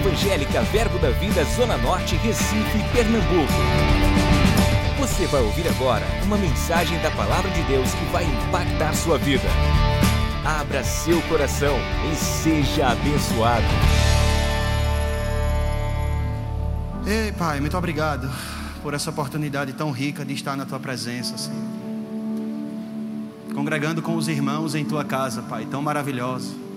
Evangélica Verbo da Vida Zona Norte, Recife, Pernambuco. Você vai ouvir agora uma mensagem da Palavra de Deus que vai impactar sua vida. Abra seu coração e seja abençoado. Ei, Pai, muito obrigado por essa oportunidade tão rica de estar na Tua presença, Senhor. Congregando com os irmãos em Tua casa, Pai, tão maravilhosa.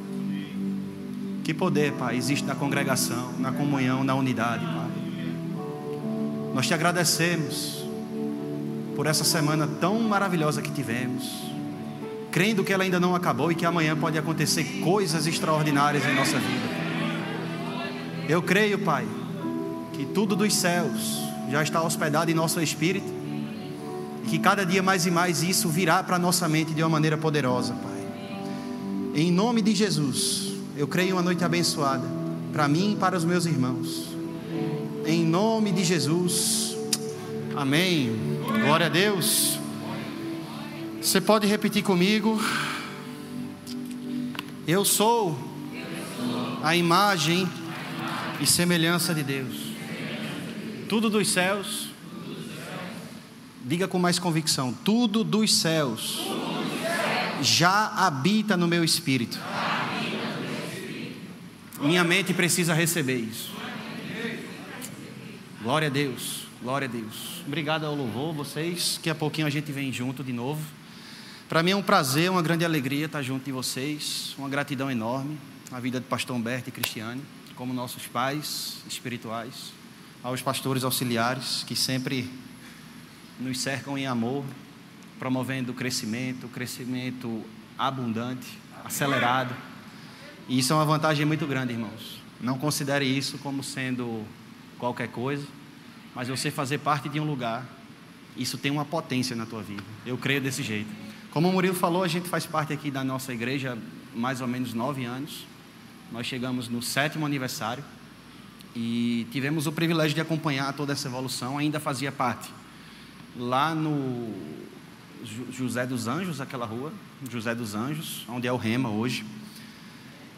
Que poder, Pai, existe na congregação, na comunhão, na unidade, Pai. Nós te agradecemos por essa semana tão maravilhosa que tivemos, crendo que ela ainda não acabou e que amanhã pode acontecer coisas extraordinárias em nossa vida. Eu creio, Pai, que tudo dos céus já está hospedado em nosso espírito e que cada dia mais e mais isso virá para nossa mente de uma maneira poderosa, Pai. Em nome de Jesus, eu creio em uma noite abençoada para mim e para os meus irmãos. Em nome de Jesus. Amém. Glória a Deus. Você pode repetir comigo? Eu sou a imagem e semelhança de Deus. Tudo dos céus. Diga com mais convicção: tudo dos céus já habita no meu espírito. Minha mente precisa receber isso. Glória a Deus, glória a Deus. Obrigado ao louvor, vocês. Daqui a pouquinho a gente vem junto de novo. Para mim é um prazer, uma grande alegria estar junto de vocês. Uma gratidão enorme à vida do pastor Humberto e Cristiane, como nossos pais espirituais, aos pastores auxiliares que sempre nos cercam em amor, promovendo crescimento, crescimento abundante, acelerado e isso é uma vantagem muito grande, irmãos. Não considere isso como sendo qualquer coisa, mas você fazer parte de um lugar, isso tem uma potência na tua vida. Eu creio desse jeito. Como o Murilo falou, a gente faz parte aqui da nossa igreja há mais ou menos nove anos. Nós chegamos no sétimo aniversário e tivemos o privilégio de acompanhar toda essa evolução. Ainda fazia parte lá no José dos Anjos, aquela rua, José dos Anjos, onde é o Rema hoje.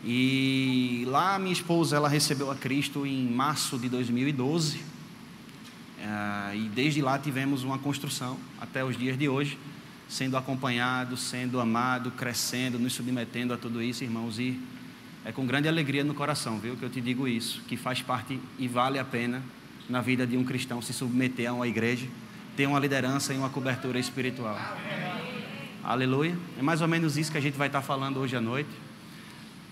E lá minha esposa ela recebeu a Cristo em março de 2012. É, e desde lá tivemos uma construção até os dias de hoje, sendo acompanhado, sendo amado, crescendo, nos submetendo a tudo isso, irmãos. E é com grande alegria no coração, viu, que eu te digo isso, que faz parte e vale a pena na vida de um cristão se submeter a uma igreja, ter uma liderança e uma cobertura espiritual. Aleluia. É mais ou menos isso que a gente vai estar falando hoje à noite.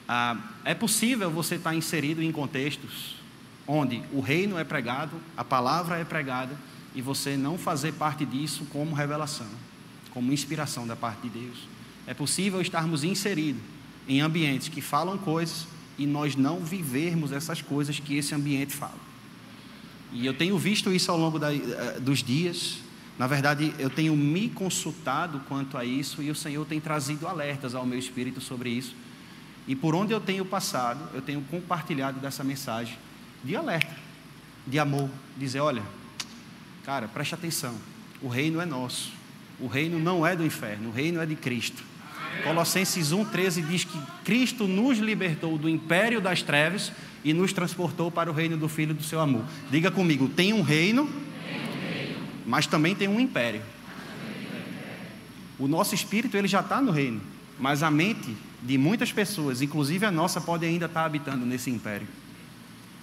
Ah, é possível você estar inserido em contextos onde o reino é pregado, a palavra é pregada, e você não fazer parte disso como revelação, como inspiração da parte de Deus. É possível estarmos inseridos em ambientes que falam coisas e nós não vivermos essas coisas que esse ambiente fala. E eu tenho visto isso ao longo da, eh, dos dias. Na verdade, eu tenho me consultado quanto a isso e o Senhor tem trazido alertas ao meu espírito sobre isso. E por onde eu tenho passado, eu tenho compartilhado dessa mensagem de alerta, de amor, dizer, olha, cara, preste atenção. O reino é nosso. O reino não é do inferno, o reino é de Cristo. Colossenses 1:13 diz que Cristo nos libertou do império das trevas e nos transportou para o reino do filho do seu amor. Diga comigo, tem um reino, mas também tem um império. O nosso espírito ele já está no reino, mas a mente de muitas pessoas, inclusive a nossa, pode ainda estar habitando nesse império.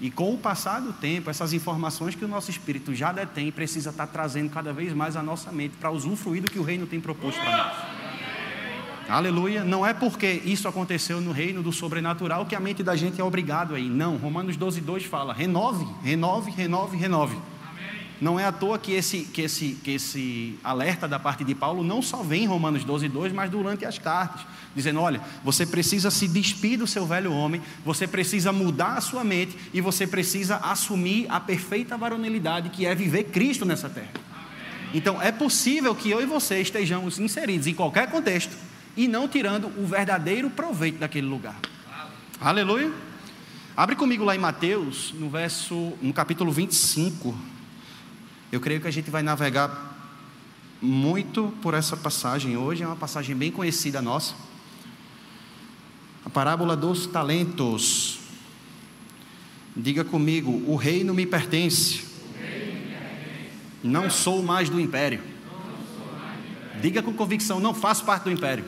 E com o passar do tempo, essas informações que o nosso espírito já detém, precisa estar trazendo cada vez mais à nossa mente para usufruir do que o reino tem proposto para nós. Aleluia. Não é porque isso aconteceu no reino do sobrenatural que a mente da gente é obrigado aí. Não. Romanos 12, 2 fala: renove, renove, renove, renove. Não é à toa que esse, que, esse, que esse alerta da parte de Paulo não só vem em Romanos 12, 2, mas durante as cartas, dizendo: olha, você precisa se despir do seu velho homem, você precisa mudar a sua mente e você precisa assumir a perfeita varonilidade que é viver Cristo nessa terra. Então é possível que eu e você estejamos inseridos em qualquer contexto e não tirando o verdadeiro proveito daquele lugar. Aleluia. Abre comigo lá em Mateus, no verso, no capítulo 25. Eu creio que a gente vai navegar muito por essa passagem hoje, é uma passagem bem conhecida nossa. A parábola dos talentos. Diga comigo: o reino me pertence. Não sou mais do império. Diga com convicção: não faço parte do império.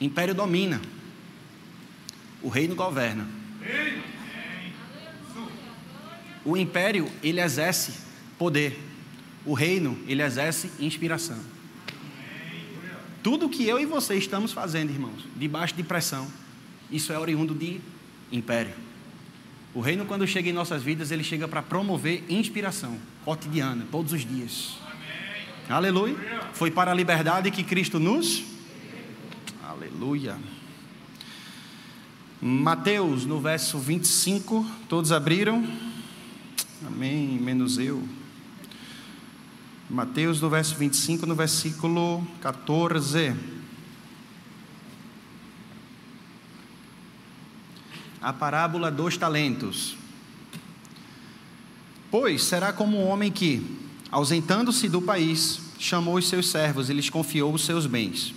Império domina. O reino governa. O império, ele exerce poder. O reino, ele exerce inspiração. Tudo que eu e você estamos fazendo, irmãos, debaixo de pressão, isso é oriundo de império. O reino, quando chega em nossas vidas, ele chega para promover inspiração cotidiana, todos os dias. Amém. Aleluia. Foi para a liberdade que Cristo nos. Aleluia. Mateus, no verso 25, todos abriram? Amém, menos eu. Mateus, no verso 25, no versículo 14. A parábola dos talentos. Pois será como um homem que, ausentando-se do país, chamou os seus servos e lhes confiou os seus bens.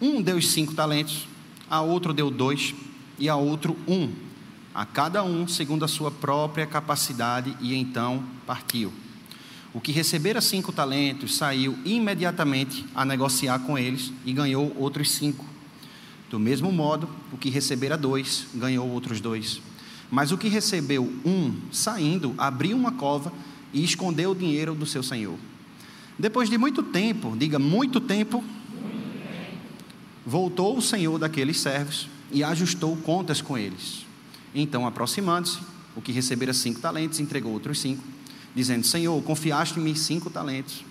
Um deu os cinco talentos, a outro deu dois, e a outro um, a cada um segundo a sua própria capacidade, e então partiu. O que recebera cinco talentos saiu imediatamente a negociar com eles e ganhou outros cinco. Do mesmo modo, o que recebera dois ganhou outros dois. Mas o que recebeu um, saindo, abriu uma cova e escondeu o dinheiro do seu senhor. Depois de muito tempo, diga muito tempo, voltou o senhor daqueles servos e ajustou contas com eles. Então, aproximando-se, o que recebera cinco talentos entregou outros cinco, dizendo: Senhor, confiaste-me cinco talentos.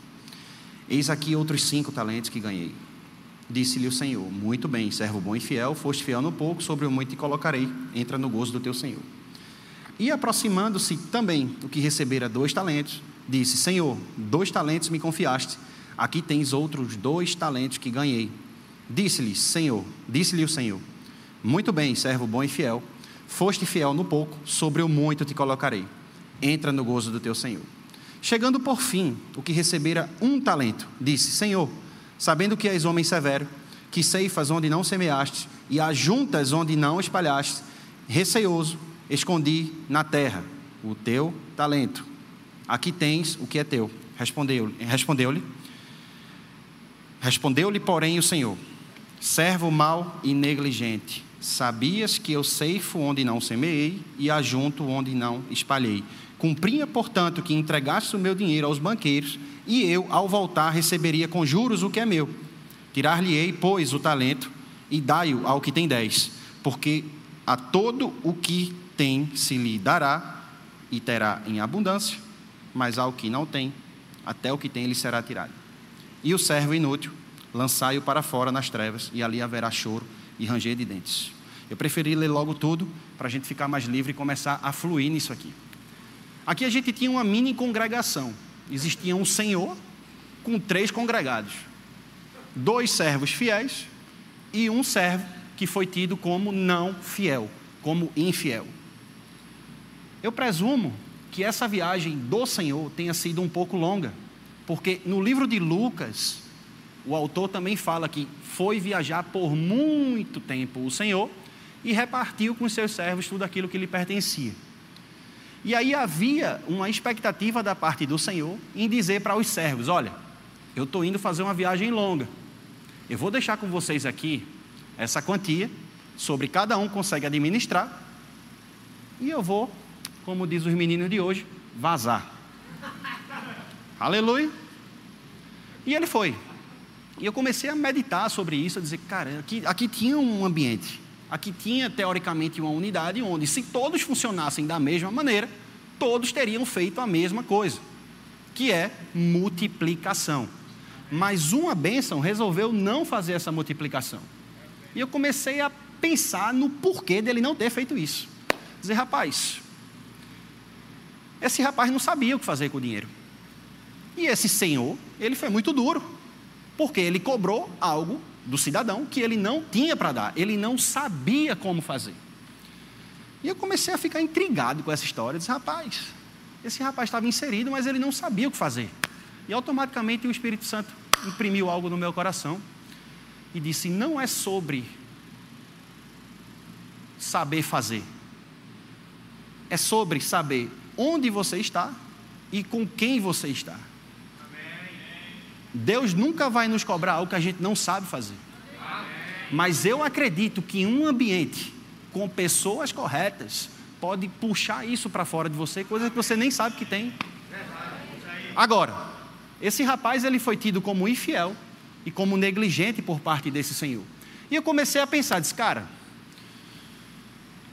Eis aqui outros cinco talentos que ganhei. Disse-lhe o Senhor: Muito bem, servo bom e fiel, foste fiel no pouco, sobre o muito te colocarei, entra no gozo do teu Senhor. E aproximando-se também o que recebera dois talentos, disse: Senhor, dois talentos me confiaste, aqui tens outros dois talentos que ganhei. Disse-lhe, Senhor, disse-lhe o Senhor: Muito bem, servo bom e fiel, foste fiel no pouco, sobre o muito te colocarei, entra no gozo do teu Senhor. Chegando por fim, o que recebera um talento, disse: Senhor, sabendo que és homem severo, que ceifas onde não semeaste e ajuntas onde não espalhaste, receoso, escondi na terra o teu talento. Aqui tens o que é teu. Respondeu-lhe, respondeu-lhe, respondeu-lhe, porém, o Senhor: servo mau e negligente, sabias que eu ceifo onde não semeei e ajunto onde não espalhei. Cumpria, portanto, que entregaste o meu dinheiro aos banqueiros e eu, ao voltar, receberia com juros o que é meu. Tirar-lhe-ei, pois, o talento e dai-o ao que tem dez, porque a todo o que tem se lhe dará e terá em abundância, mas ao que não tem, até o que tem lhe será tirado. E o servo inútil, lançai-o para fora nas trevas, e ali haverá choro e ranger de dentes. Eu preferi ler logo tudo, para a gente ficar mais livre e começar a fluir nisso aqui. Aqui a gente tinha uma mini congregação existia um senhor com três congregados: dois servos fiéis e um servo que foi tido como não fiel, como infiel. Eu presumo que essa viagem do Senhor tenha sido um pouco longa, porque no livro de Lucas, o autor também fala que foi viajar por muito tempo o Senhor e repartiu com seus servos tudo aquilo que lhe pertencia. E aí havia uma expectativa da parte do Senhor em dizer para os servos: Olha, eu estou indo fazer uma viagem longa. Eu vou deixar com vocês aqui essa quantia, sobre cada um consegue administrar, e eu vou, como diz os meninos de hoje, vazar. Aleluia. E ele foi. E eu comecei a meditar sobre isso, a dizer, cara, aqui, aqui tinha um ambiente. Aqui tinha, teoricamente, uma unidade onde, se todos funcionassem da mesma maneira, todos teriam feito a mesma coisa, que é multiplicação. Mas uma bênção resolveu não fazer essa multiplicação. E eu comecei a pensar no porquê dele não ter feito isso. Dizer, rapaz, esse rapaz não sabia o que fazer com o dinheiro. E esse senhor, ele foi muito duro, porque ele cobrou algo do cidadão que ele não tinha para dar, ele não sabia como fazer. E eu comecei a ficar intrigado com essa história. Eu disse, rapaz, esse rapaz estava inserido, mas ele não sabia o que fazer. E automaticamente o Espírito Santo imprimiu algo no meu coração e disse: não é sobre saber fazer. É sobre saber onde você está e com quem você está. Deus nunca vai nos cobrar algo que a gente não sabe fazer. Mas eu acredito que um ambiente com pessoas corretas pode puxar isso para fora de você, coisa que você nem sabe que tem. Agora, esse rapaz ele foi tido como infiel e como negligente por parte desse senhor. E eu comecei a pensar, disse, cara,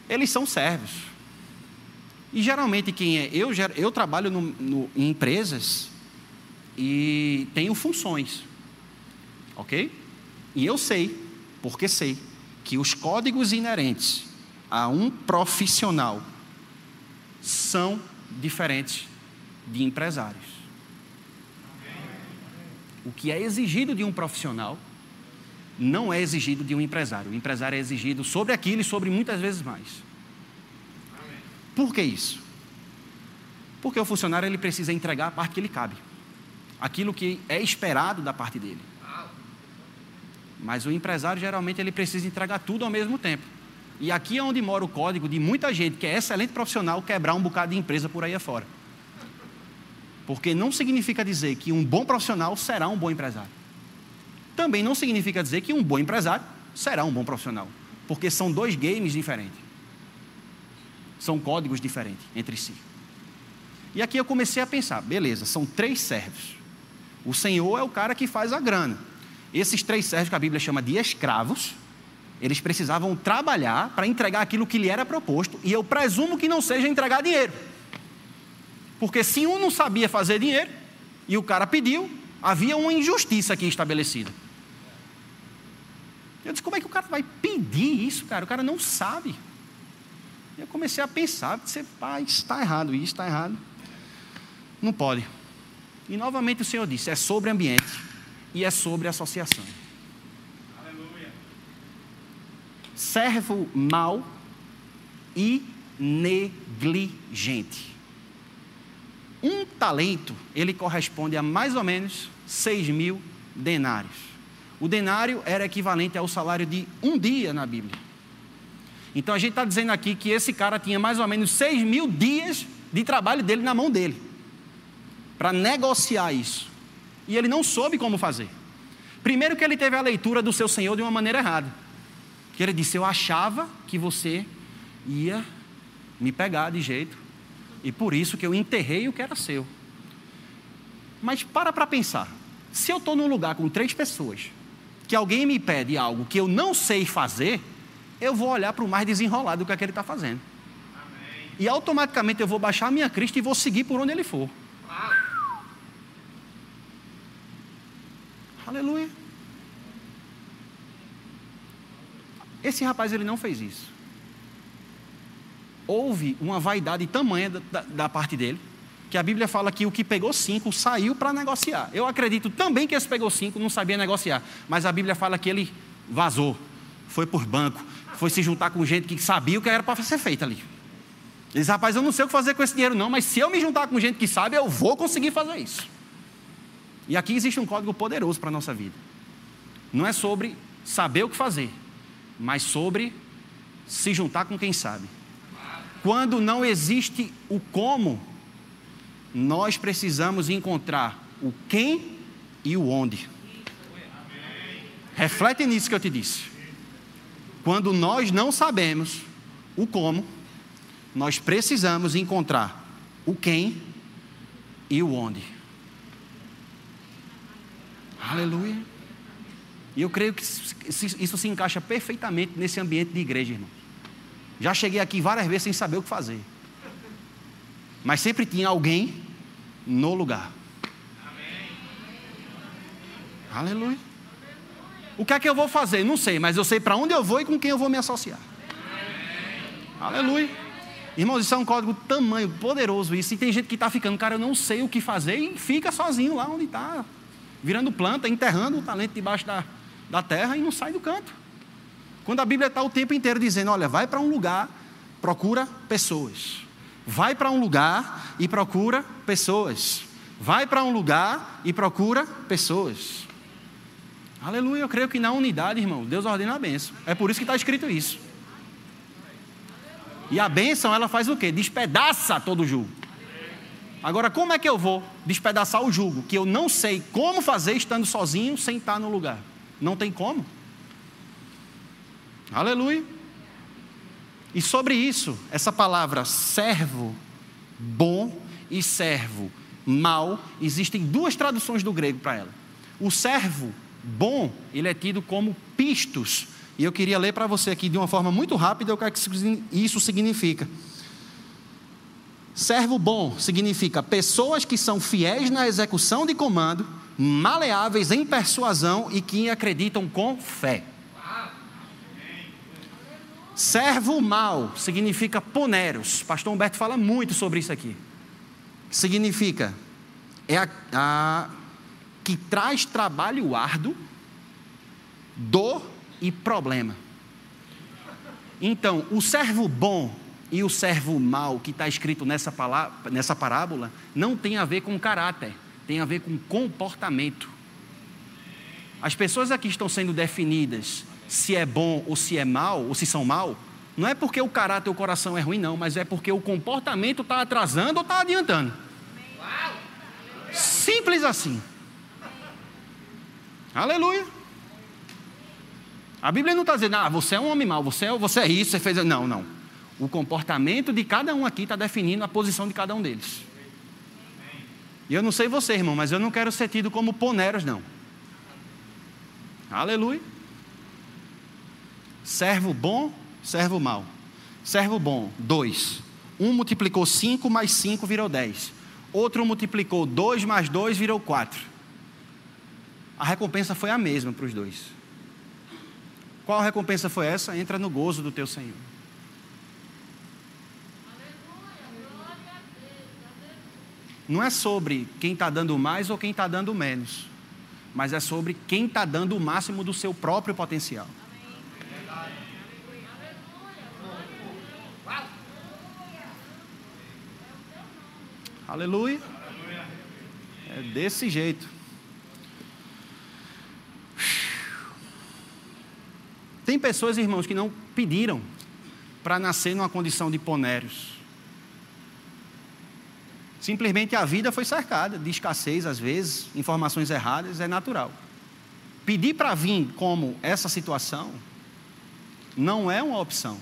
eles são servos. E geralmente quem é, eu, eu trabalho no, no, em empresas e tenho funções, ok? E eu sei, porque sei, que os códigos inerentes a um profissional são diferentes de empresários. O que é exigido de um profissional não é exigido de um empresário. O empresário é exigido sobre aquilo e sobre muitas vezes mais. Por que isso? Porque o funcionário ele precisa entregar a parte que lhe cabe, aquilo que é esperado da parte dele. Mas o empresário geralmente ele precisa entregar tudo ao mesmo tempo. E aqui é onde mora o código de muita gente que é excelente profissional quebrar um bocado de empresa por aí afora. Porque não significa dizer que um bom profissional será um bom empresário. Também não significa dizer que um bom empresário será um bom profissional. Porque são dois games diferentes. São códigos diferentes entre si. E aqui eu comecei a pensar: beleza, são três servos. O Senhor é o cara que faz a grana. Esses três servos que a Bíblia chama de escravos, eles precisavam trabalhar para entregar aquilo que lhe era proposto, e eu presumo que não seja entregar dinheiro. Porque se um não sabia fazer dinheiro e o cara pediu, havia uma injustiça aqui estabelecida. Eu disse: como é que o cara vai pedir isso, cara? O cara não sabe. E eu comecei a pensar: disse, pai, está errado, isso está errado. Não pode. E novamente o Senhor disse: é sobre ambiente e é sobre associação. servo mau e negligente. Um talento, ele corresponde a mais ou menos 6 mil denários. O denário era equivalente ao salário de um dia na Bíblia. Então a gente está dizendo aqui que esse cara tinha mais ou menos 6 mil dias de trabalho dele na mão dele, para negociar isso. E ele não soube como fazer. Primeiro, que ele teve a leitura do seu Senhor de uma maneira errada. Que ele disse: Eu achava que você ia me pegar de jeito, e por isso que eu enterrei o que era seu. Mas para para pensar: se eu estou num lugar com três pessoas, que alguém me pede algo que eu não sei fazer, eu vou olhar para o mais desenrolado do que, é que ele está fazendo. Amém. E automaticamente eu vou baixar a minha crista e vou seguir por onde ele for. Aleluia. Esse rapaz ele não fez isso. Houve uma vaidade tamanha da, da, parte dele, que a Bíblia fala que o que pegou cinco saiu para negociar. Eu acredito também que esse pegou cinco não sabia negociar, mas a Bíblia fala que ele vazou, foi por banco, foi se juntar com gente que sabia o que era para ser feito ali. Ele disse, rapaz, eu não sei o que fazer com esse dinheiro não, mas se eu me juntar com gente que sabe, eu vou conseguir fazer isso. E aqui existe um código poderoso para a nossa vida. Não é sobre saber o que fazer, mas sobre se juntar com quem sabe. Quando não existe o como, nós precisamos encontrar o quem e o onde. Reflete nisso que eu te disse. Quando nós não sabemos o como, nós precisamos encontrar o quem e o onde. Aleluia. E eu creio que isso se encaixa perfeitamente nesse ambiente de igreja, irmão. Já cheguei aqui várias vezes sem saber o que fazer. Mas sempre tinha alguém no lugar. Amém. Aleluia. O que é que eu vou fazer? Não sei, mas eu sei para onde eu vou e com quem eu vou me associar. Amém. Aleluia. Irmãos, isso é um código tamanho, poderoso isso. E tem gente que está ficando, cara, eu não sei o que fazer e fica sozinho lá onde está, virando planta, enterrando o talento debaixo da, da terra e não sai do canto. Quando a Bíblia está o tempo inteiro dizendo: olha, vai para um lugar, procura pessoas. Vai para um lugar e procura pessoas. Vai para um lugar e procura pessoas. Aleluia, eu creio que na unidade, irmão, Deus ordena a benção. É por isso que está escrito isso. E a bênção, ela faz o quê? Despedaça todo o jugo. Agora, como é que eu vou despedaçar o jugo que eu não sei como fazer estando sozinho, sem estar no lugar? Não tem como. Aleluia. E sobre isso, essa palavra servo bom e servo mal, existem duas traduções do grego para ela. O servo bom, ele é tido como pistos. E eu queria ler para você aqui de uma forma muito rápida o que isso significa. Servo bom significa pessoas que são fiéis na execução de comando, maleáveis em persuasão e que acreditam com fé. Servo mal significa poneros. Pastor Humberto fala muito sobre isso aqui. Significa é a, a que traz trabalho árduo, dor e problema. Então, o servo bom e o servo mau que está escrito nessa, palavra, nessa parábola não tem a ver com caráter, tem a ver com comportamento. As pessoas aqui estão sendo definidas se é bom ou se é mal, ou se são mal, não é porque o caráter ou o coração é ruim, não, mas é porque o comportamento está atrasando ou está adiantando. Simples assim. Aleluia. A Bíblia não está dizendo, ah, você é um homem mau, você é, você é isso, você fez. Não, não. O comportamento de cada um aqui está definindo a posição de cada um deles. E eu não sei você, irmão, mas eu não quero ser tido como poneros, não. Aleluia. Servo bom, servo mau. Servo bom, dois. Um multiplicou cinco, mais cinco virou dez. Outro multiplicou dois mais dois virou quatro. A recompensa foi a mesma para os dois. Qual recompensa foi essa? Entra no gozo do teu Senhor. Não é sobre quem está dando mais ou quem está dando menos, mas é sobre quem está dando o máximo do seu próprio potencial. Aleluia. É desse jeito. Tem pessoas, irmãos, que não pediram para nascer numa condição de ponérios. Simplesmente a vida foi cercada de escassez, às vezes, informações erradas, é natural. Pedir para vir como essa situação não é uma opção,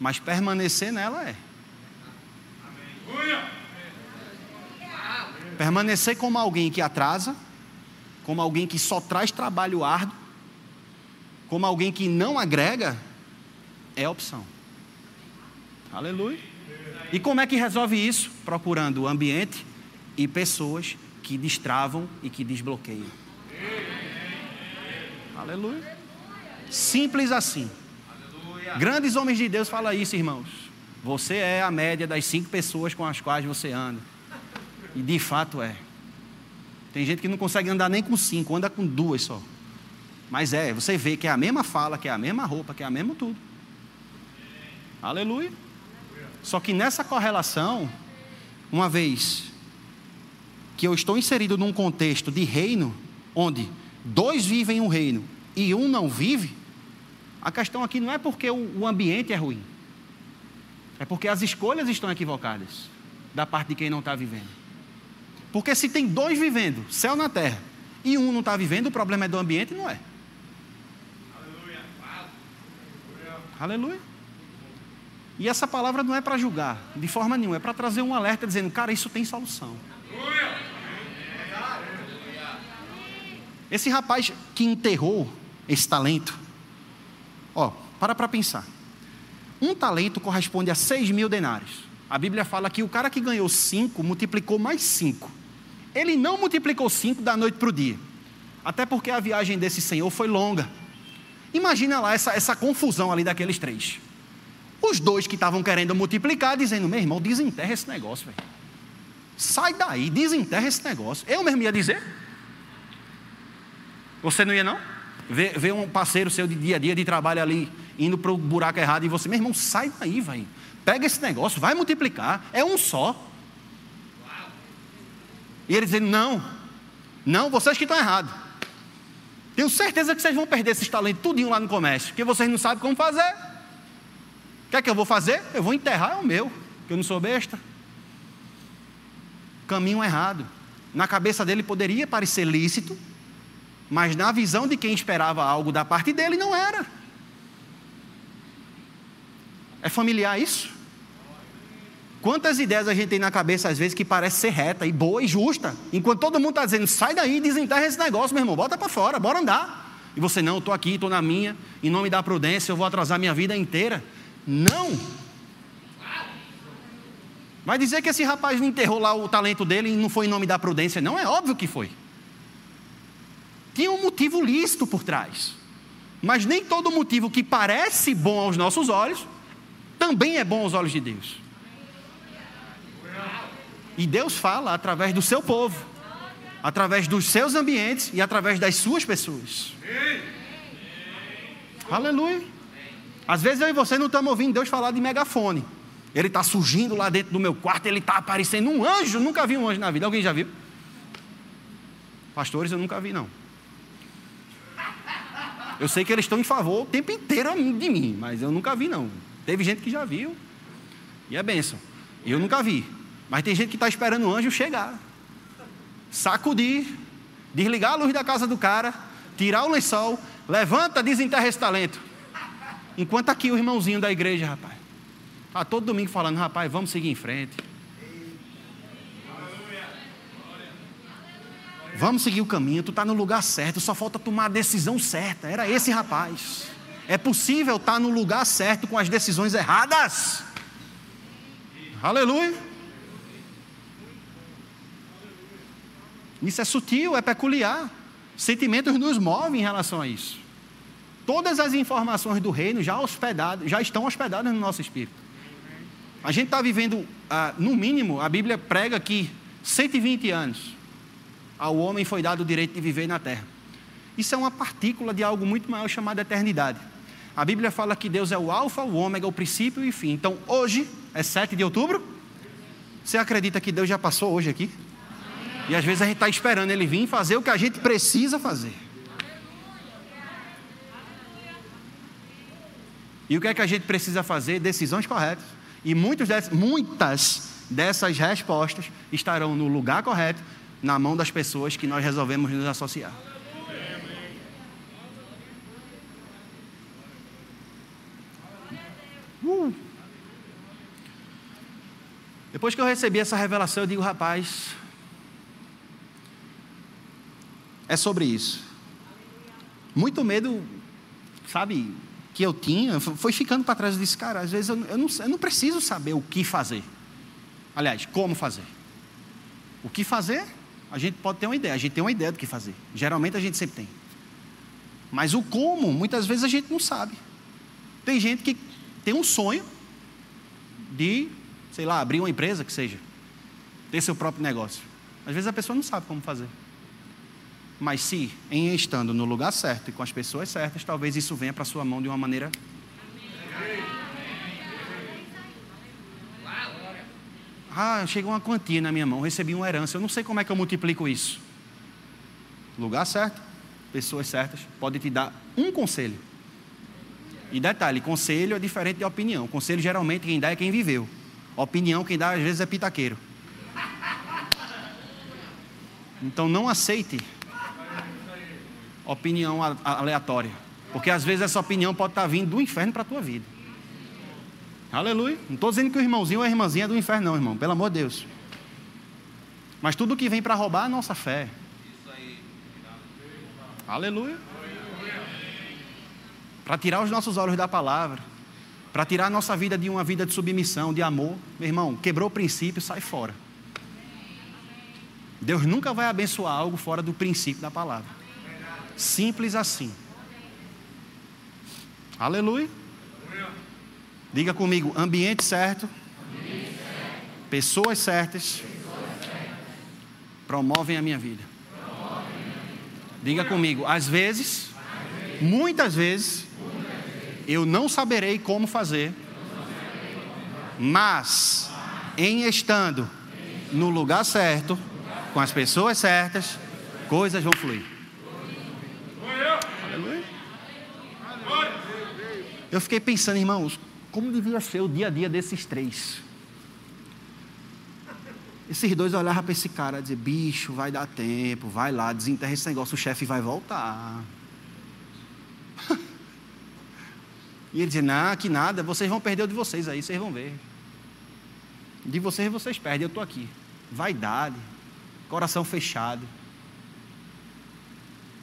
mas permanecer nela é. Permanecer como alguém que atrasa, como alguém que só traz trabalho árduo, como alguém que não agrega, é opção. Aleluia. E como é que resolve isso? Procurando o ambiente e pessoas que destravam e que desbloqueiam. Aleluia. Simples assim. Grandes homens de Deus falam isso, irmãos. Você é a média das cinco pessoas com as quais você anda. E de fato é. Tem gente que não consegue andar nem com cinco, anda com duas só. Mas é, você vê que é a mesma fala, que é a mesma roupa, que é a mesma tudo. Aleluia. Só que nessa correlação, uma vez que eu estou inserido num contexto de reino, onde dois vivem um reino e um não vive, a questão aqui não é porque o ambiente é ruim, é porque as escolhas estão equivocadas da parte de quem não está vivendo. Porque se tem dois vivendo, céu na terra, e um não está vivendo, o problema é do ambiente, não é? Aleluia. Aleluia. E essa palavra não é para julgar, de forma nenhuma, é para trazer um alerta dizendo, cara, isso tem solução. Esse rapaz que enterrou esse talento, ó, para para pensar. Um talento corresponde a seis mil denários. A Bíblia fala que o cara que ganhou cinco multiplicou mais cinco. Ele não multiplicou cinco da noite para o dia. Até porque a viagem desse senhor foi longa. Imagina lá essa, essa confusão ali daqueles três. Os dois que estavam querendo multiplicar, dizendo: meu irmão, desenterra esse negócio, velho. Sai daí, desenterra esse negócio. Eu mesmo ia dizer. Você não ia, não? Ver, ver um parceiro seu de dia a dia de trabalho ali, indo para o buraco errado, e você, meu irmão, sai daí, velho. Pega esse negócio, vai multiplicar. É um só. E ele dizendo: Não, não, vocês que estão errados. Tenho certeza que vocês vão perder esses talentos tudinho lá no comércio, porque vocês não sabem como fazer. Que é que eu vou fazer? Eu vou enterrar é o meu, que eu não sou besta. Caminho errado. Na cabeça dele poderia parecer lícito, mas na visão de quem esperava algo da parte dele não era. É familiar isso? Quantas ideias a gente tem na cabeça às vezes que parece ser reta e boa e justa, enquanto todo mundo está dizendo sai daí, desenterra esse negócio, meu irmão, bota para fora, bora andar. E você não, estou aqui, estou na minha, em nome da prudência, eu vou atrasar minha vida inteira. Não. Vai dizer que esse rapaz não enterrou lá o talento dele e não foi em nome da prudência, não? É óbvio que foi. Tinha um motivo lícito por trás. Mas nem todo motivo que parece bom aos nossos olhos também é bom aos olhos de Deus. E Deus fala através do seu povo, através dos seus ambientes e através das suas pessoas. Aleluia. Às vezes eu e você não estamos ouvindo Deus falar de megafone. Ele está surgindo lá dentro do meu quarto, ele está aparecendo um anjo. Nunca vi um anjo na vida. Alguém já viu? Pastores, eu nunca vi, não. Eu sei que eles estão em favor o tempo inteiro de mim, mas eu nunca vi, não. Teve gente que já viu. E é bênção. Eu nunca vi. Mas tem gente que está esperando o anjo chegar. Sacudir, desligar a luz da casa do cara, tirar o lençol, levanta, desenterra esse talento. Enquanto aqui o irmãozinho da igreja, rapaz, está todo domingo falando, rapaz, vamos seguir em frente. Vamos seguir o caminho, tu está no lugar certo, só falta tomar a decisão certa. Era esse rapaz. É possível estar tá no lugar certo com as decisões erradas. Aleluia. Isso é sutil, é peculiar. Sentimentos nos movem em relação a isso. Todas as informações do reino já, hospedadas, já estão hospedadas no nosso espírito. A gente está vivendo, ah, no mínimo, a Bíblia prega que 120 anos ao homem foi dado o direito de viver na terra. Isso é uma partícula de algo muito maior chamado eternidade. A Bíblia fala que Deus é o Alfa, o Ômega, o princípio e o fim. Então, hoje é 7 de outubro. Você acredita que Deus já passou hoje aqui? E às vezes a gente está esperando Ele vir fazer o que a gente precisa fazer. E o que é que a gente precisa fazer? Decisões corretas. E dessas, muitas dessas respostas estarão no lugar correto, na mão das pessoas que nós resolvemos nos associar. Uh. Depois que eu recebi essa revelação, eu digo, rapaz, é sobre isso. Muito medo, sabe, que eu tinha, foi ficando para trás. Eu disse, cara, às vezes eu, eu, não, eu não preciso saber o que fazer. Aliás, como fazer. O que fazer, a gente pode ter uma ideia, a gente tem uma ideia do que fazer. Geralmente a gente sempre tem. Mas o como, muitas vezes a gente não sabe. Tem gente que tem um sonho de, sei lá, abrir uma empresa que seja, ter seu próprio negócio. Às vezes a pessoa não sabe como fazer. Mas se, em estando no lugar certo e com as pessoas certas, talvez isso venha para sua mão de uma maneira. Ah, chegou uma quantia na minha mão, recebi uma herança, eu não sei como é que eu multiplico isso. Lugar certo, pessoas certas, pode te dar um conselho. E detalhe, conselho é diferente de opinião. Conselho geralmente quem dá é quem viveu. Opinião quem dá às vezes é pitaqueiro. Então não aceite opinião aleatória. Porque às vezes essa opinião pode estar vindo do inferno para a tua vida. Aleluia. Não estou dizendo que o irmãozinho ou a irmãzinha é do inferno, não, irmão. Pelo amor de Deus. Mas tudo que vem para roubar é a nossa fé. Aleluia para tirar os nossos olhos da palavra, para tirar a nossa vida de uma vida de submissão, de amor. Meu irmão, quebrou o princípio, sai fora. Deus nunca vai abençoar algo fora do princípio da palavra. Simples assim. Aleluia. Diga comigo: ambiente certo, pessoas certas, promovem a minha vida. Diga comigo: às vezes, muitas vezes, eu não saberei como fazer, mas em estando no lugar certo, com as pessoas certas, coisas vão fluir. Eu fiquei pensando, irmãos, como devia ser o dia a dia desses três. Esses dois olhavam para esse cara e diziam: bicho, vai dar tempo, vai lá, desenterra esse negócio, o chefe vai voltar. e ele dizia: não, que nada, vocês vão perder o de vocês aí, vocês vão ver. De vocês, vocês perdem, eu estou aqui. Vaidade, coração fechado.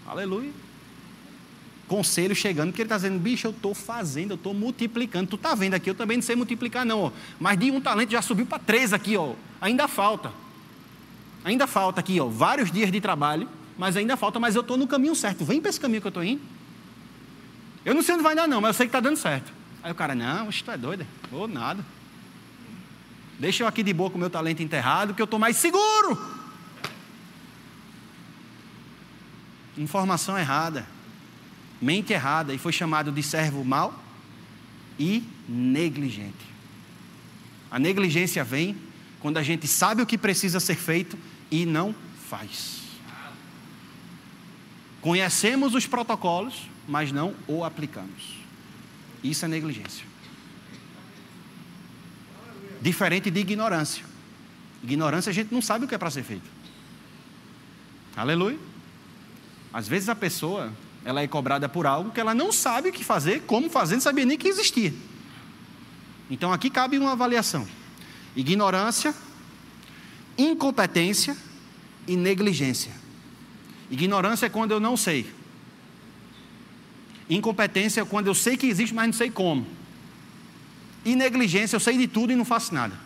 Aleluia. Conselho chegando, porque ele está dizendo, bicho, eu estou fazendo, eu estou multiplicando. Tu está vendo aqui, eu também não sei multiplicar, não. Ó. Mas de um talento já subiu para três aqui, ó. Ainda falta. Ainda falta aqui, ó, vários dias de trabalho, mas ainda falta, mas eu estou no caminho certo. Vem para esse caminho que eu estou indo. Eu não sei onde vai dar, não, mas eu sei que está dando certo. Aí o cara, não, isto é doido, ou nada. Deixa eu aqui de boa com o meu talento enterrado, que eu estou mais seguro. Informação errada, mente errada, e foi chamado de servo mau e negligente. A negligência vem quando a gente sabe o que precisa ser feito e não faz. Conhecemos os protocolos, mas não o aplicamos. Isso é negligência. Diferente de ignorância. Ignorância a gente não sabe o que é para ser feito. Aleluia. Às vezes a pessoa, ela é cobrada por algo que ela não sabe o que fazer, como fazer, não sabia nem que existia. Então aqui cabe uma avaliação. Ignorância, incompetência e negligência. Ignorância é quando eu não sei. Incompetência é quando eu sei que existe, mas não sei como. E negligência, eu sei de tudo e não faço nada.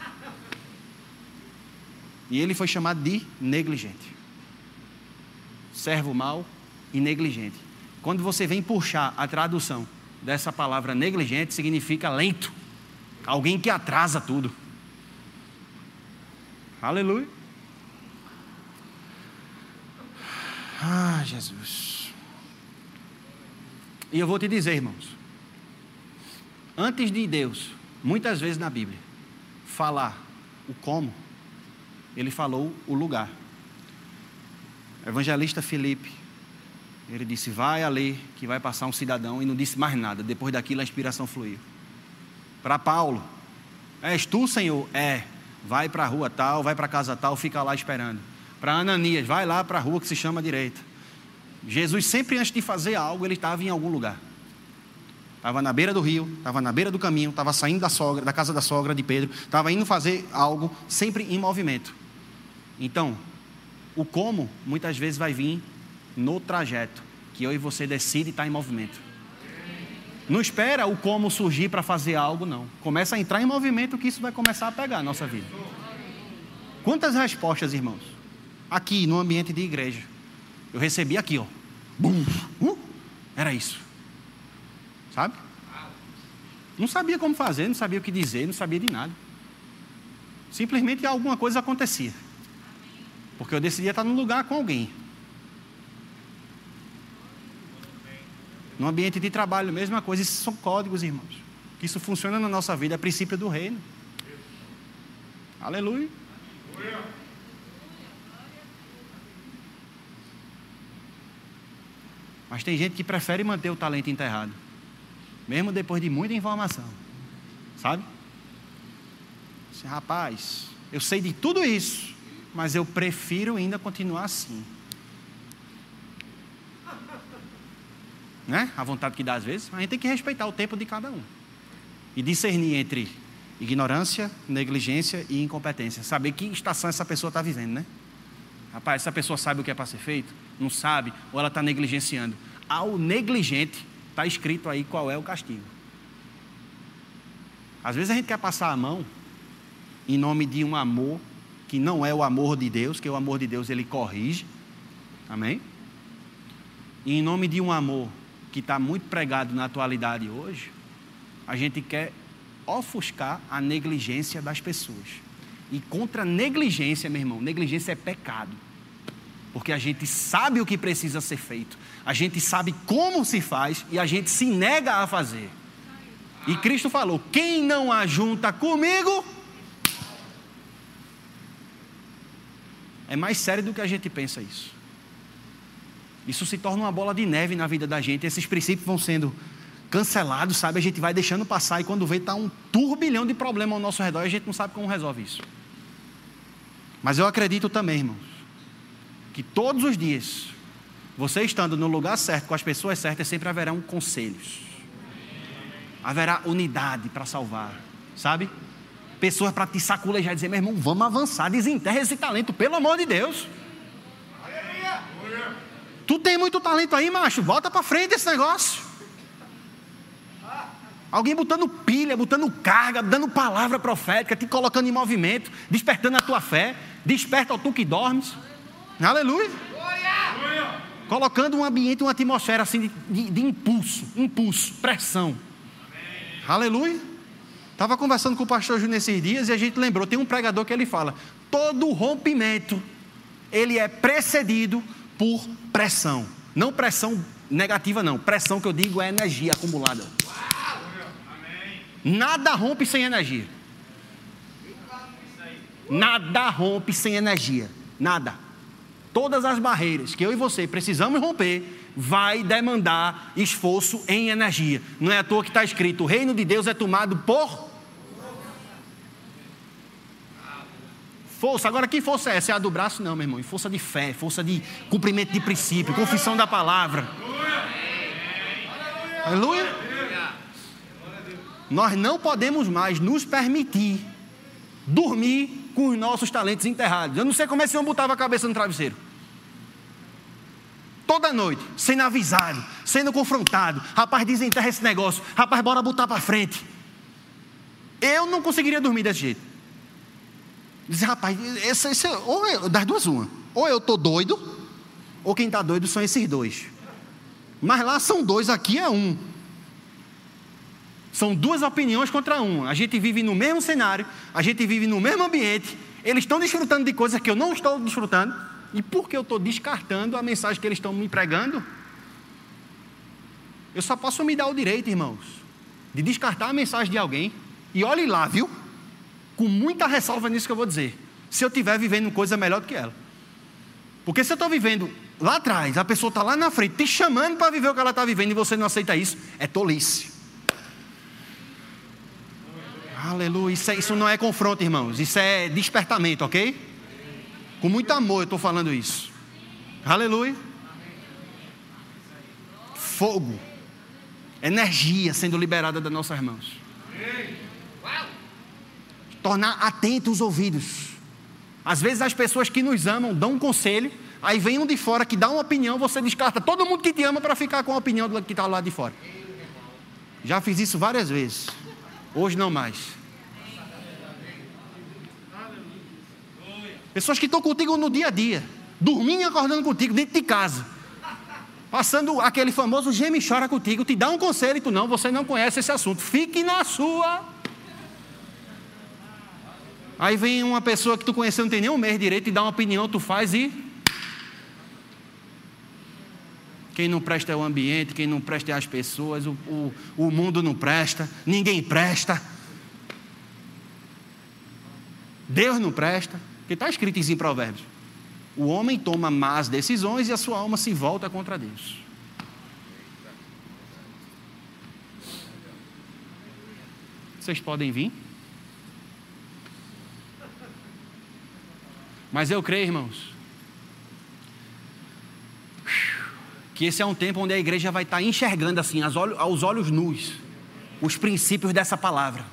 E ele foi chamado de negligente. Servo mau e negligente. Quando você vem puxar a tradução dessa palavra negligente, significa lento. Alguém que atrasa tudo. Aleluia. Ah, Jesus. E eu vou te dizer, irmãos. Antes de Deus, muitas vezes na Bíblia, falar o como, ele falou o lugar. Evangelista Felipe, ele disse: Vai ali, que vai passar um cidadão, e não disse mais nada. Depois daquilo, a inspiração fluiu. Para Paulo: És tu, Senhor? É vai para a rua tal, vai para a casa tal, fica lá esperando. Para Ananias, vai lá para a rua que se chama direita. Jesus sempre antes de fazer algo, ele estava em algum lugar. Estava na beira do rio, estava na beira do caminho, estava saindo da sogra, da casa da sogra de Pedro, estava indo fazer algo sempre em movimento. Então, o como muitas vezes vai vir no trajeto que eu e você decide estar em movimento. Não espera o como surgir para fazer algo, não. Começa a entrar em movimento que isso vai começar a pegar a nossa vida. Quantas respostas, irmãos? Aqui, no ambiente de igreja. Eu recebi aqui, ó. Bum, uh, era isso. Sabe? Não sabia como fazer, não sabia o que dizer, não sabia de nada. Simplesmente alguma coisa acontecia. Porque eu decidia estar num lugar com alguém. No ambiente de trabalho, mesma coisa. Isso são códigos, irmãos. Que isso funciona na nossa vida, é princípio do reino. Aleluia. Mas tem gente que prefere manter o talento enterrado, mesmo depois de muita informação, sabe? Rapaz, eu sei de tudo isso, mas eu prefiro ainda continuar assim. Né? a vontade que dá às vezes, a gente tem que respeitar o tempo de cada um. E discernir entre ignorância, negligência e incompetência. Saber que estação essa pessoa está vivendo, né? Rapaz, essa pessoa sabe o que é para ser feito? Não sabe? Ou ela está negligenciando? Ao negligente, está escrito aí qual é o castigo. Às vezes a gente quer passar a mão em nome de um amor que não é o amor de Deus, que o amor de Deus ele corrige. Amém? E em nome de um amor que está muito pregado na atualidade hoje, a gente quer ofuscar a negligência das pessoas. E contra a negligência, meu irmão, negligência é pecado. Porque a gente sabe o que precisa ser feito, a gente sabe como se faz e a gente se nega a fazer. E Cristo falou: quem não ajunta comigo, é mais sério do que a gente pensa isso. Isso se torna uma bola de neve na vida da gente. Esses princípios vão sendo cancelado, sabe? A gente vai deixando passar e quando vê, está um turbilhão de problemas ao nosso redor e a gente não sabe como resolve isso. Mas eu acredito também, irmãos, que todos os dias, você estando no lugar certo, com as pessoas certas, sempre haverão conselhos. Haverá unidade para salvar, sabe? Pessoas para te saculejar e dizer, meu irmão, vamos avançar, desenterra esse talento, pelo amor de Deus. Tu tem muito talento aí, macho, volta para frente esse negócio. Alguém botando pilha, botando carga, dando palavra profética, te colocando em movimento, despertando a tua fé. Desperta o tu que dormes. Aleluia. Colocando um ambiente, uma atmosfera assim de, de, de impulso, impulso, pressão. Aleluia. Estava conversando com o pastor Júnior nesses dias e a gente lembrou, tem um pregador que ele fala: todo rompimento ele é precedido por pressão. Não pressão negativa, não. Pressão que eu digo é energia acumulada. Nada rompe sem energia. Nada rompe sem energia. Nada. Todas as barreiras que eu e você precisamos romper vai demandar esforço em energia. Não é à toa que está escrito: o reino de Deus é tomado por força. Agora, que força é essa? É a do braço? Não, meu irmão. Força de fé, força de cumprimento de princípio, confissão da palavra. Aleluia. Nós não podemos mais nos permitir dormir com os nossos talentos enterrados. Eu não sei como esse homem botava a cabeça no travesseiro. Toda noite, sendo avisado, sendo confrontado. Rapaz, desenterra esse negócio. Rapaz, bora botar para frente. Eu não conseguiria dormir desse jeito. Dizer, rapaz, esse, esse, ou eu, das duas, uma. Ou eu estou doido, ou quem está doido são esses dois. Mas lá são dois, aqui é um. São duas opiniões contra uma. A gente vive no mesmo cenário, a gente vive no mesmo ambiente. Eles estão desfrutando de coisas que eu não estou desfrutando. E por que eu estou descartando a mensagem que eles estão me pregando? Eu só posso me dar o direito, irmãos, de descartar a mensagem de alguém. E olhe lá, viu? Com muita ressalva nisso que eu vou dizer. Se eu estiver vivendo coisa melhor do que ela. Porque se eu estou vivendo lá atrás, a pessoa está lá na frente, te chamando para viver o que ela está vivendo e você não aceita isso, é tolice. Aleluia. Isso, é, isso não é confronto, irmãos. Isso é despertamento, ok? Com muito amor eu estou falando isso. Aleluia. Fogo. Energia sendo liberada das nossas mãos. Tornar atentos os ouvidos. Às vezes as pessoas que nos amam dão um conselho, aí vem um de fora que dá uma opinião, você descarta todo mundo que te ama para ficar com a opinião do que está lá de fora. Já fiz isso várias vezes. Hoje não mais. Pessoas que estão contigo no dia a dia, dormindo e acordando contigo dentro de casa. Passando aquele famoso geme e chora contigo, te dá um conselho e tu não, você não conhece esse assunto. Fique na sua. Aí vem uma pessoa que tu conheceu, não tem nem um mês direito, e dá uma opinião, tu faz e. Quem não presta é o ambiente, quem não presta é as pessoas, o, o, o mundo não presta, ninguém presta. Deus não presta. Porque está escrito em Provérbios. O homem toma más decisões e a sua alma se volta contra Deus. Vocês podem vir? Mas eu creio, irmãos, que esse é um tempo onde a igreja vai estar enxergando assim, aos olhos nus, os princípios dessa palavra.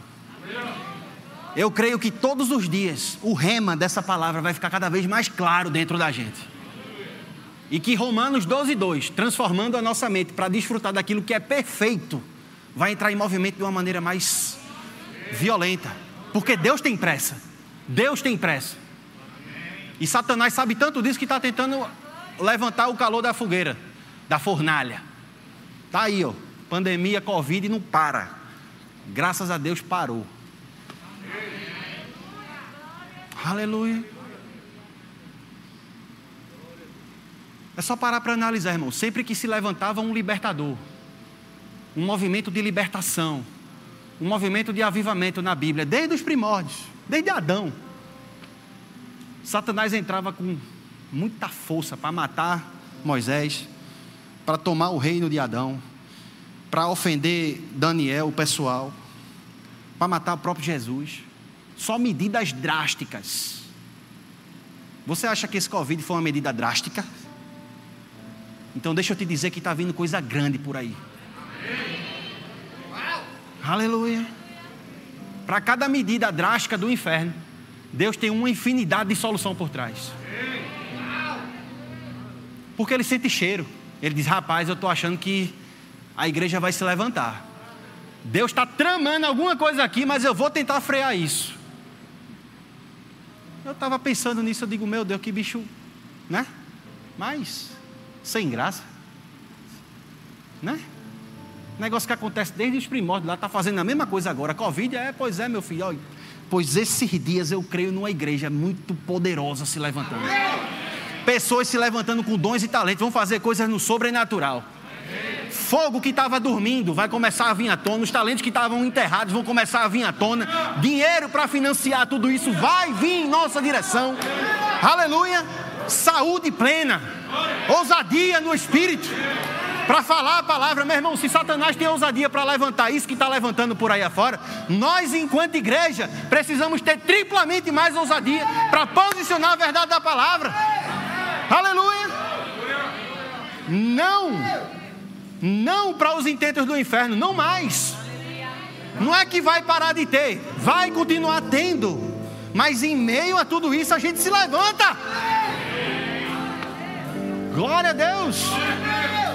Eu creio que todos os dias o rema dessa palavra vai ficar cada vez mais claro dentro da gente. E que Romanos 12, 2, transformando a nossa mente para desfrutar daquilo que é perfeito, vai entrar em movimento de uma maneira mais violenta. Porque Deus tem pressa. Deus tem pressa. E Satanás sabe tanto disso que está tentando levantar o calor da fogueira, da fornalha. Está aí, ó. Pandemia, Covid não para. Graças a Deus parou. Aleluia. É só parar para analisar, irmão. Sempre que se levantava um libertador, um movimento de libertação, um movimento de avivamento na Bíblia, desde os primórdios, desde Adão, Satanás entrava com muita força para matar Moisés, para tomar o reino de Adão. para ofender Daniel, o pessoal, para matar o próprio Jesus. Só medidas drásticas. Você acha que esse Covid foi uma medida drástica? Então deixa eu te dizer que está vindo coisa grande por aí. Aleluia. Para cada medida drástica do inferno, Deus tem uma infinidade de solução por trás. Porque ele sente cheiro. Ele diz: Rapaz, eu estou achando que a igreja vai se levantar. Deus está tramando alguma coisa aqui, mas eu vou tentar frear isso. Eu estava pensando nisso, eu digo: Meu Deus, que bicho, né? Mas, sem graça, né? Negócio que acontece desde os primórdios lá, está fazendo a mesma coisa agora. Covid é, pois é, meu filho. Olha, pois esses dias eu creio numa igreja muito poderosa se levantando. Pessoas se levantando com dons e talentos, vão fazer coisas no sobrenatural. Fogo que estava dormindo vai começar a vir à tona, os talentos que estavam enterrados vão começar a vir à tona, dinheiro para financiar tudo isso vai vir em nossa direção. Aleluia! Saúde plena, ousadia no espírito para falar a palavra, meu irmão. Se Satanás tem ousadia para levantar isso que está levantando por aí afora, nós, enquanto igreja, precisamos ter triplamente mais ousadia para posicionar a verdade da palavra. Aleluia! Não, não para os intentos do inferno, não mais. Não é que vai parar de ter, vai continuar tendo, mas em meio a tudo isso a gente se levanta. Glória a Deus.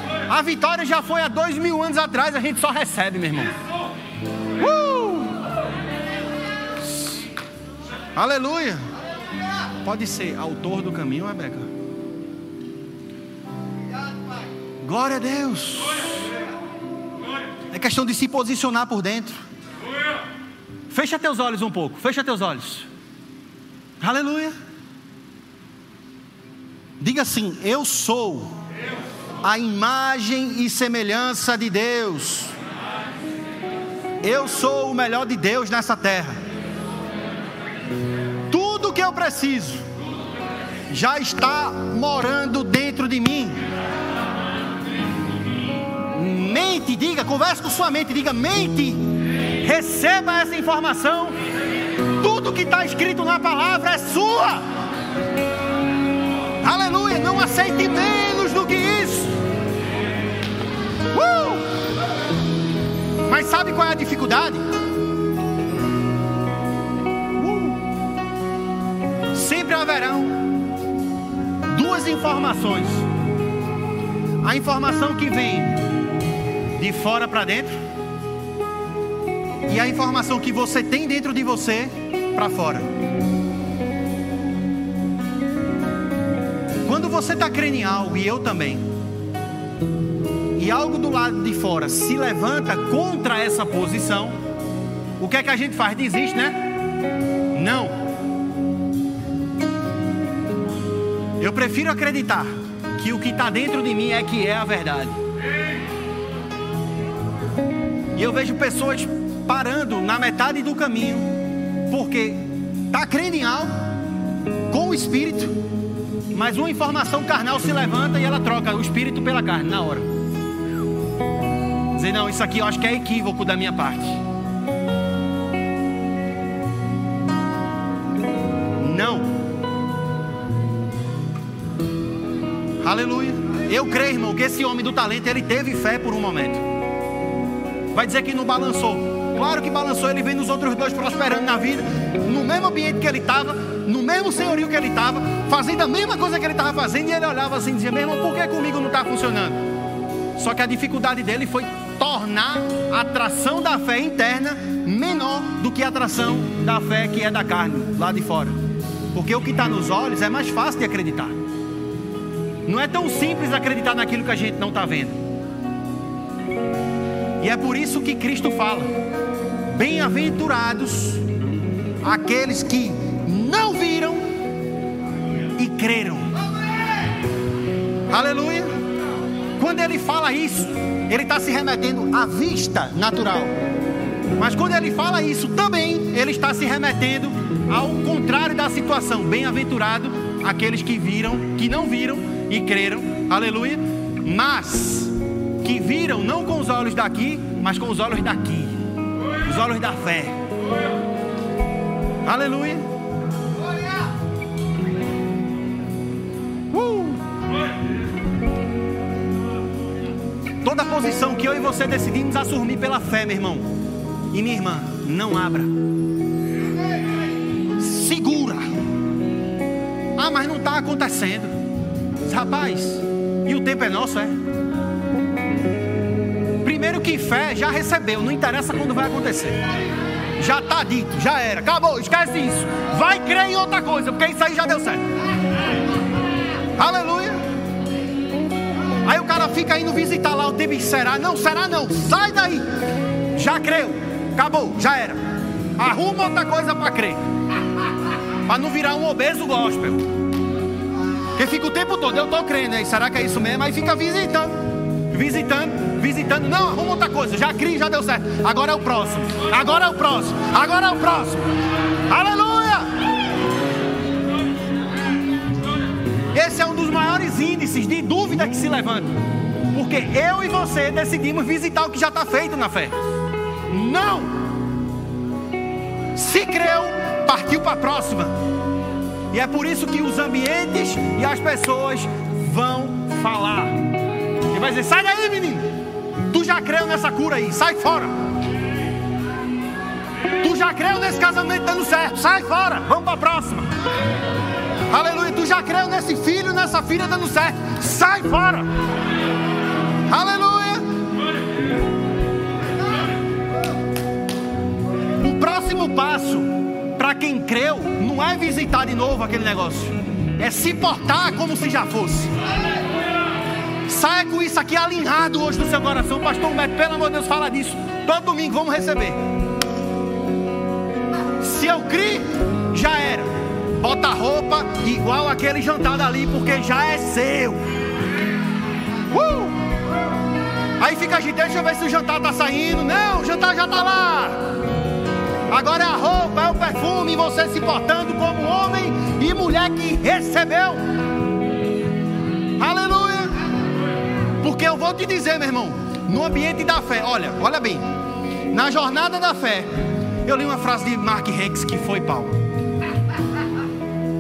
A vitória já foi há dois mil anos atrás, a gente só recebe, meu irmão. Uh! Aleluia. Pode ser autor do caminho, Rebeca. Glória a Deus. É questão de se posicionar por dentro. Fecha teus olhos um pouco. Fecha teus olhos. Aleluia. Diga assim: Eu sou a imagem e semelhança de Deus. Eu sou o melhor de Deus nessa terra. Tudo que eu preciso já está morando dentro de mim. Mente, diga, converse com sua mente, diga, mente, receba essa informação. Tudo que está escrito na palavra é sua. Aleluia, não aceite menos Uh! Mas sabe qual é a dificuldade? Uh! Sempre haverão duas informações: a informação que vem de fora para dentro e a informação que você tem dentro de você para fora. Quando você está crendo em algo, e eu também, algo do lado de fora se levanta contra essa posição, o que é que a gente faz? Desiste, né? Não. Eu prefiro acreditar que o que está dentro de mim é que é a verdade. E eu vejo pessoas parando na metade do caminho, porque está crendo em algo, com o Espírito, mas uma informação carnal se levanta e ela troca o Espírito pela carne na hora. Dizer, não, isso aqui eu acho que é equívoco da minha parte. Não. Aleluia. Eu creio, irmão, que esse homem do talento, ele teve fé por um momento. Vai dizer que não balançou. Claro que balançou, ele vem nos outros dois prosperando na vida, no mesmo ambiente que ele estava, no mesmo senhorio que ele estava, fazendo a mesma coisa que ele estava fazendo, e ele olhava assim e dizia, meu irmão, por que comigo não está funcionando? Só que a dificuldade dele foi tornar a atração da fé interna menor do que a atração da fé que é da carne, lá de fora. Porque o que está nos olhos é mais fácil de acreditar. Não é tão simples acreditar naquilo que a gente não está vendo. E é por isso que Cristo fala: Bem-aventurados aqueles que não viram e creram. Aleluia. Quando ele fala isso, ele está se remetendo à vista natural. Mas quando ele fala isso também, ele está se remetendo ao contrário da situação. Bem-aventurado aqueles que viram, que não viram e creram. Aleluia. Mas que viram não com os olhos daqui, mas com os olhos daqui os olhos da fé. Aleluia. Toda posição que eu e você decidimos assumir pela fé, meu irmão e minha irmã, não abra. Segura. Ah, mas não está acontecendo. Rapaz, e o tempo é nosso, é? Primeiro que fé já recebeu, não interessa quando vai acontecer. Já está dito, já era, acabou, esquece isso. Vai crer em outra coisa, porque isso aí já deu certo. Fica indo visitar lá o tempo será? Não, será não. Sai daí. Já creu. Acabou, já era. Arruma outra coisa para crer. Para não virar um obeso gospel. Porque fica o tempo todo, eu estou crendo, aí, será que é isso mesmo? Aí fica visitando, visitando, visitando. Não, arruma outra coisa, já criei, já deu certo. Agora é o próximo, agora é o próximo, agora é o próximo. Aleluia! Esse é um dos maiores índices de dúvida que se levanta. Porque eu e você decidimos visitar o que já está feito na fé. Não! Se creu, partiu para a próxima. E é por isso que os ambientes e as pessoas vão falar. E vai dizer: sai daí, menino. Tu já creu nessa cura aí, sai fora. Tu já creu nesse casamento dando certo, sai fora. Vamos para a próxima. Aleluia. Tu já creu nesse filho, nessa filha dando certo, sai fora. Aleluia. próximo passo para quem creu não é visitar de novo aquele negócio, é se portar como se já fosse. Saia com isso aqui alinhado hoje no seu coração, Pastor Humberto, pelo amor de Deus, fala disso. Todo domingo vamos receber. Se eu criei, já era. Bota a roupa igual aquele jantar dali, porque já é seu. Uh! Aí fica a gente, deixa eu ver se o jantar tá saindo. Não, o jantar já tá lá. Agora é a roupa, é o perfume, você se portando como homem e mulher que recebeu. Aleluia. Porque eu vou te dizer, meu irmão, no ambiente da fé, olha, olha bem. Na jornada da fé, eu li uma frase de Mark Hanks que foi pau.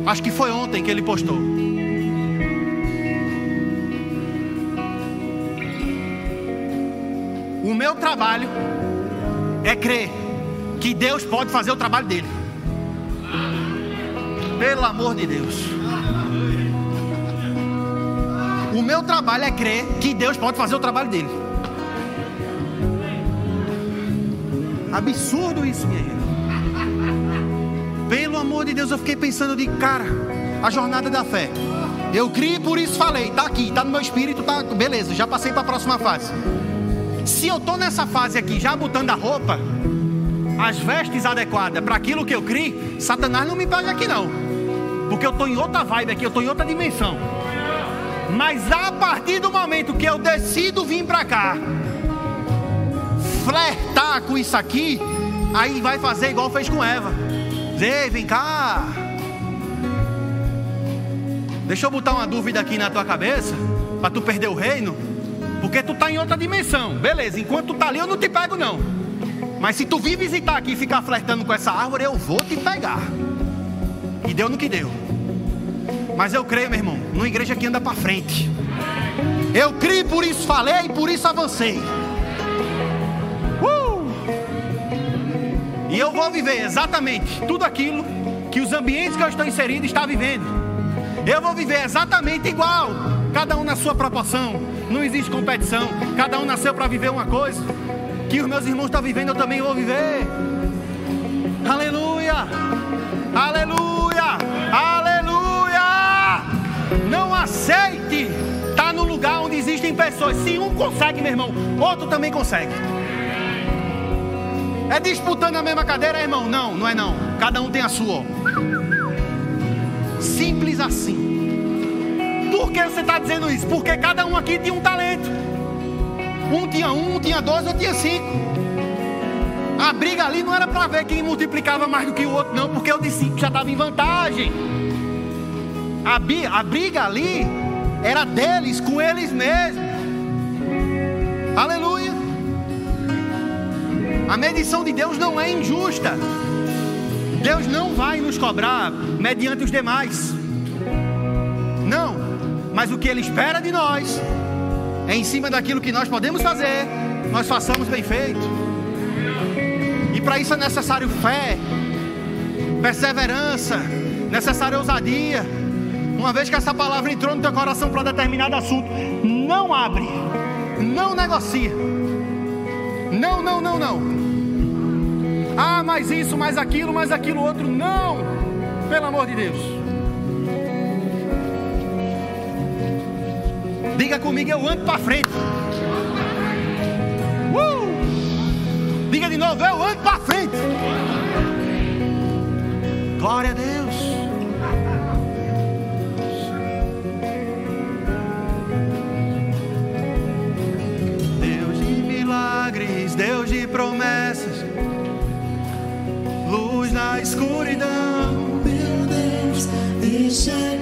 Acho que foi ontem que ele postou. O meu trabalho é crer que Deus pode fazer o trabalho dele. Pelo amor de Deus. O meu trabalho é crer que Deus pode fazer o trabalho dele. Absurdo isso, gente. Pelo amor de Deus, eu fiquei pensando de cara, a jornada da fé. Eu criei por isso falei, tá aqui, tá no meu espírito, tá, beleza, já passei para a próxima fase. Se eu tô nessa fase aqui, já botando a roupa, as vestes adequadas para aquilo que eu criei, Satanás não me pega aqui não. Porque eu estou em outra vibe aqui, eu estou em outra dimensão. Mas a partir do momento que eu decido vir para cá, flertar com isso aqui, aí vai fazer igual fez com Eva. Dizer, vem cá. Deixa eu botar uma dúvida aqui na tua cabeça, para tu perder o reino, porque tu está em outra dimensão. Beleza, enquanto tu está ali eu não te pego não. Mas se tu vir visitar aqui e ficar flertando com essa árvore, eu vou te pegar. E deu no que deu. Mas eu creio, meu irmão, numa igreja que anda para frente. Eu creio, por isso falei e por isso avancei. Uh! E eu vou viver exatamente tudo aquilo que os ambientes que eu estou inserido estão vivendo. Eu vou viver exatamente igual, cada um na sua proporção. Não existe competição. Cada um nasceu para viver uma coisa que os meus irmãos estão vivendo, eu também vou viver. Aleluia! Aleluia! Aleluia! Não aceite estar no lugar onde existem pessoas. Se um consegue, meu irmão, outro também consegue. É disputando a mesma cadeira, irmão? Não, não é não. Cada um tem a sua. Simples assim. Por que você está dizendo isso? Porque cada um aqui tinha um talento. Um tinha um, um tinha dois, outro tinha cinco. A briga ali não era para ver quem multiplicava mais do que o outro, não, porque eu disse que já estava em vantagem. A, a briga ali era deles com eles mesmos. Aleluia. A medição de Deus não é injusta. Deus não vai nos cobrar mediante os demais. Mas o que Ele espera de nós é em cima daquilo que nós podemos fazer, nós façamos bem feito. E para isso é necessário fé, perseverança, necessária ousadia. Uma vez que essa palavra entrou no teu coração para determinado assunto, não abre, não negocia. Não, não, não, não. Ah, mais isso, mais aquilo, mais aquilo outro. Não, pelo amor de Deus. Diga comigo, eu ando para frente. Uh! Diga de novo, eu ando para frente. Glória a Deus. Deus de milagres, Deus de promessas, luz na escuridão. Meu Deus, deixa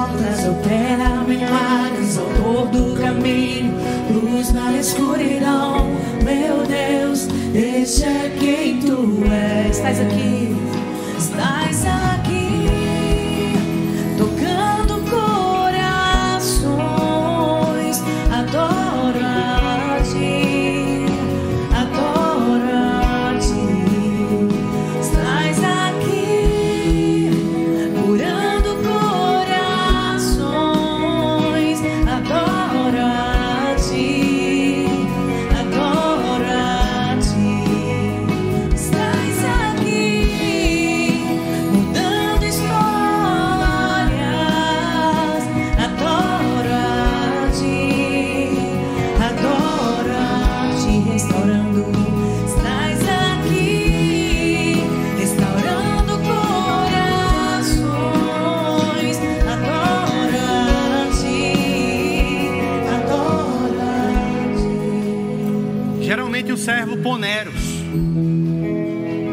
portas, opera milagres, autor do caminho, luz na escuridão. Meu Deus, deixa quem tu és. Estás aqui, estás aqui,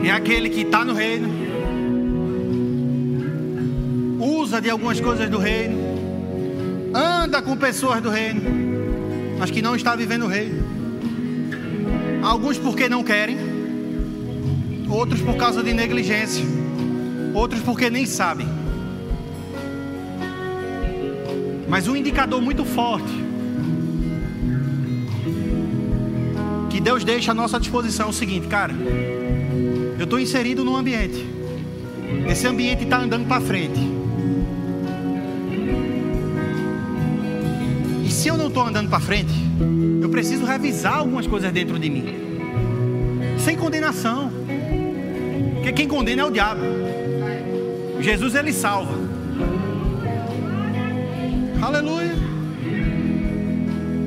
é aquele que está no reino, usa de algumas coisas do reino, anda com pessoas do reino, mas que não está vivendo o reino. Alguns porque não querem, outros por causa de negligência, outros porque nem sabem. Mas um indicador muito forte que Deus deixa à nossa disposição é o seguinte, cara. Eu estou inserido num ambiente. Esse ambiente está andando para frente. E se eu não estou andando para frente, eu preciso revisar algumas coisas dentro de mim. Sem condenação. Porque quem condena é o diabo. Jesus ele salva. Aleluia.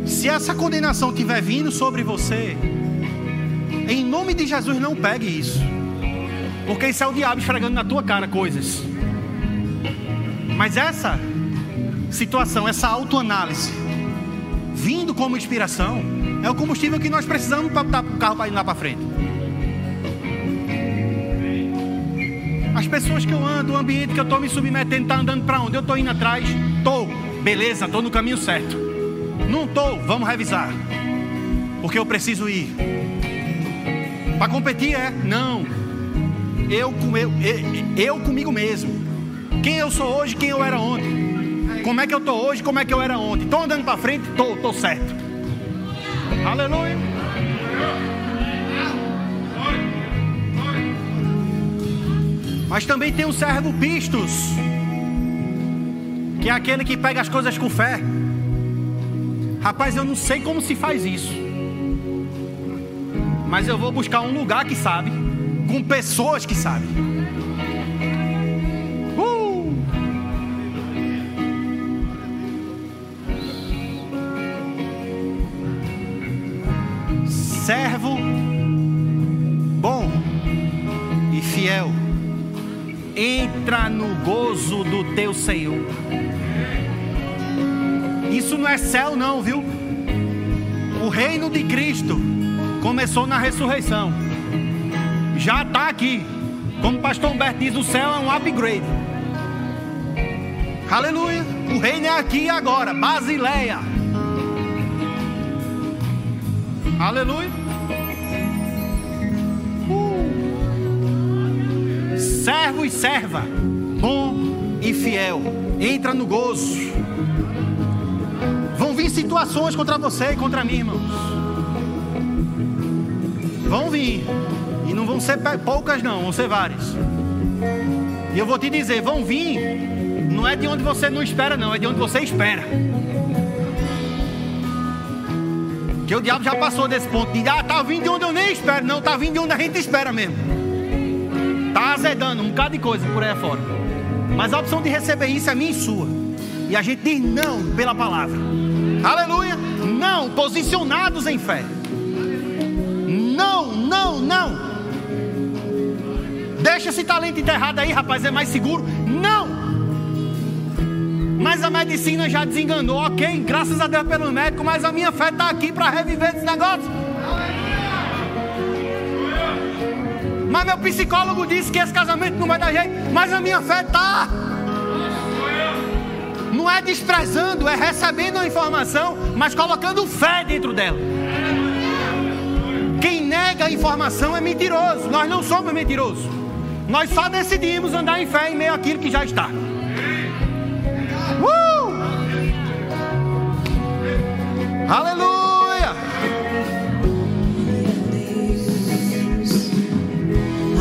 Se essa condenação estiver vindo sobre você, em nome de Jesus não pegue isso. Porque isso é o diabo esfregando na tua cara coisas. Mas essa situação, essa autoanálise, vindo como inspiração, é o combustível que nós precisamos para botar o carro para ir lá para frente. As pessoas que eu ando, o ambiente que eu estou me submetendo, está andando para onde? Eu estou indo atrás? Estou. Beleza, estou no caminho certo. Não estou, vamos revisar. Porque eu preciso ir. Para competir é? Não. Eu, com- eu, eu, comigo mesmo. Quem eu sou hoje, quem eu era ontem. Como é que eu estou hoje, como é que eu era ontem. Estou andando para frente? Estou, estou certo. Aleluia. Mas também tem o servo pistos, que é aquele que pega as coisas com fé. Rapaz, eu não sei como se faz isso. Mas eu vou buscar um lugar que sabe, com pessoas que sabem. Uh! Servo bom e fiel, entra no gozo do teu Senhor. Isso não é céu, não, viu? O reino de Cristo começou na ressurreição. Já está aqui. Como o pastor Humberto diz, o céu é um upgrade. Aleluia. O reino é aqui e agora. Basileia. Aleluia. Uh. Servo e serva, bom e fiel, entra no gozo. Vão vir situações contra você e contra mim, irmãos. Vão vir. Vão ser poucas, não, vão ser várias. E eu vou te dizer: vão vir. Não é de onde você não espera, não, é de onde você espera. Que o diabo já passou desse ponto de, ah, tá vindo de onde eu nem espero. Não, tá vindo de onde a gente espera mesmo. Tá azedando um bocado de coisa por aí fora. Mas a opção de receber isso é minha e sua. E a gente diz não pela palavra. Aleluia. Não, posicionados em fé. Não, não, não. Deixa esse talento enterrado aí, rapaz, é mais seguro. Não. Mas a medicina já desenganou, ok, graças a Deus pelo médico, mas a minha fé está aqui para reviver esse negócio. Mas meu psicólogo disse que esse casamento não vai dar jeito, mas a minha fé está. Não é desprezando, é recebendo a informação, mas colocando fé dentro dela. Quem nega a informação é mentiroso. Nós não somos mentirosos. Nós só decidimos andar em fé em meio àquilo que já está. Uh! Aleluia!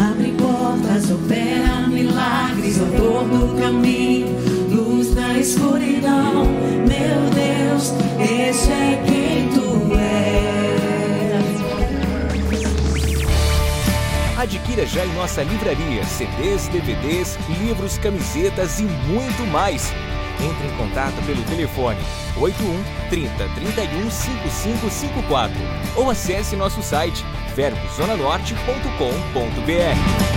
Abre portas, opera milagres, autor do caminho, luz na escuridão. Meu Deus, Adquira já em nossa livraria CDs, DVDs, livros, camisetas e muito mais. Entre em contato pelo telefone 81 30 31 5554 ou acesse nosso site verbozonanorte.com.br.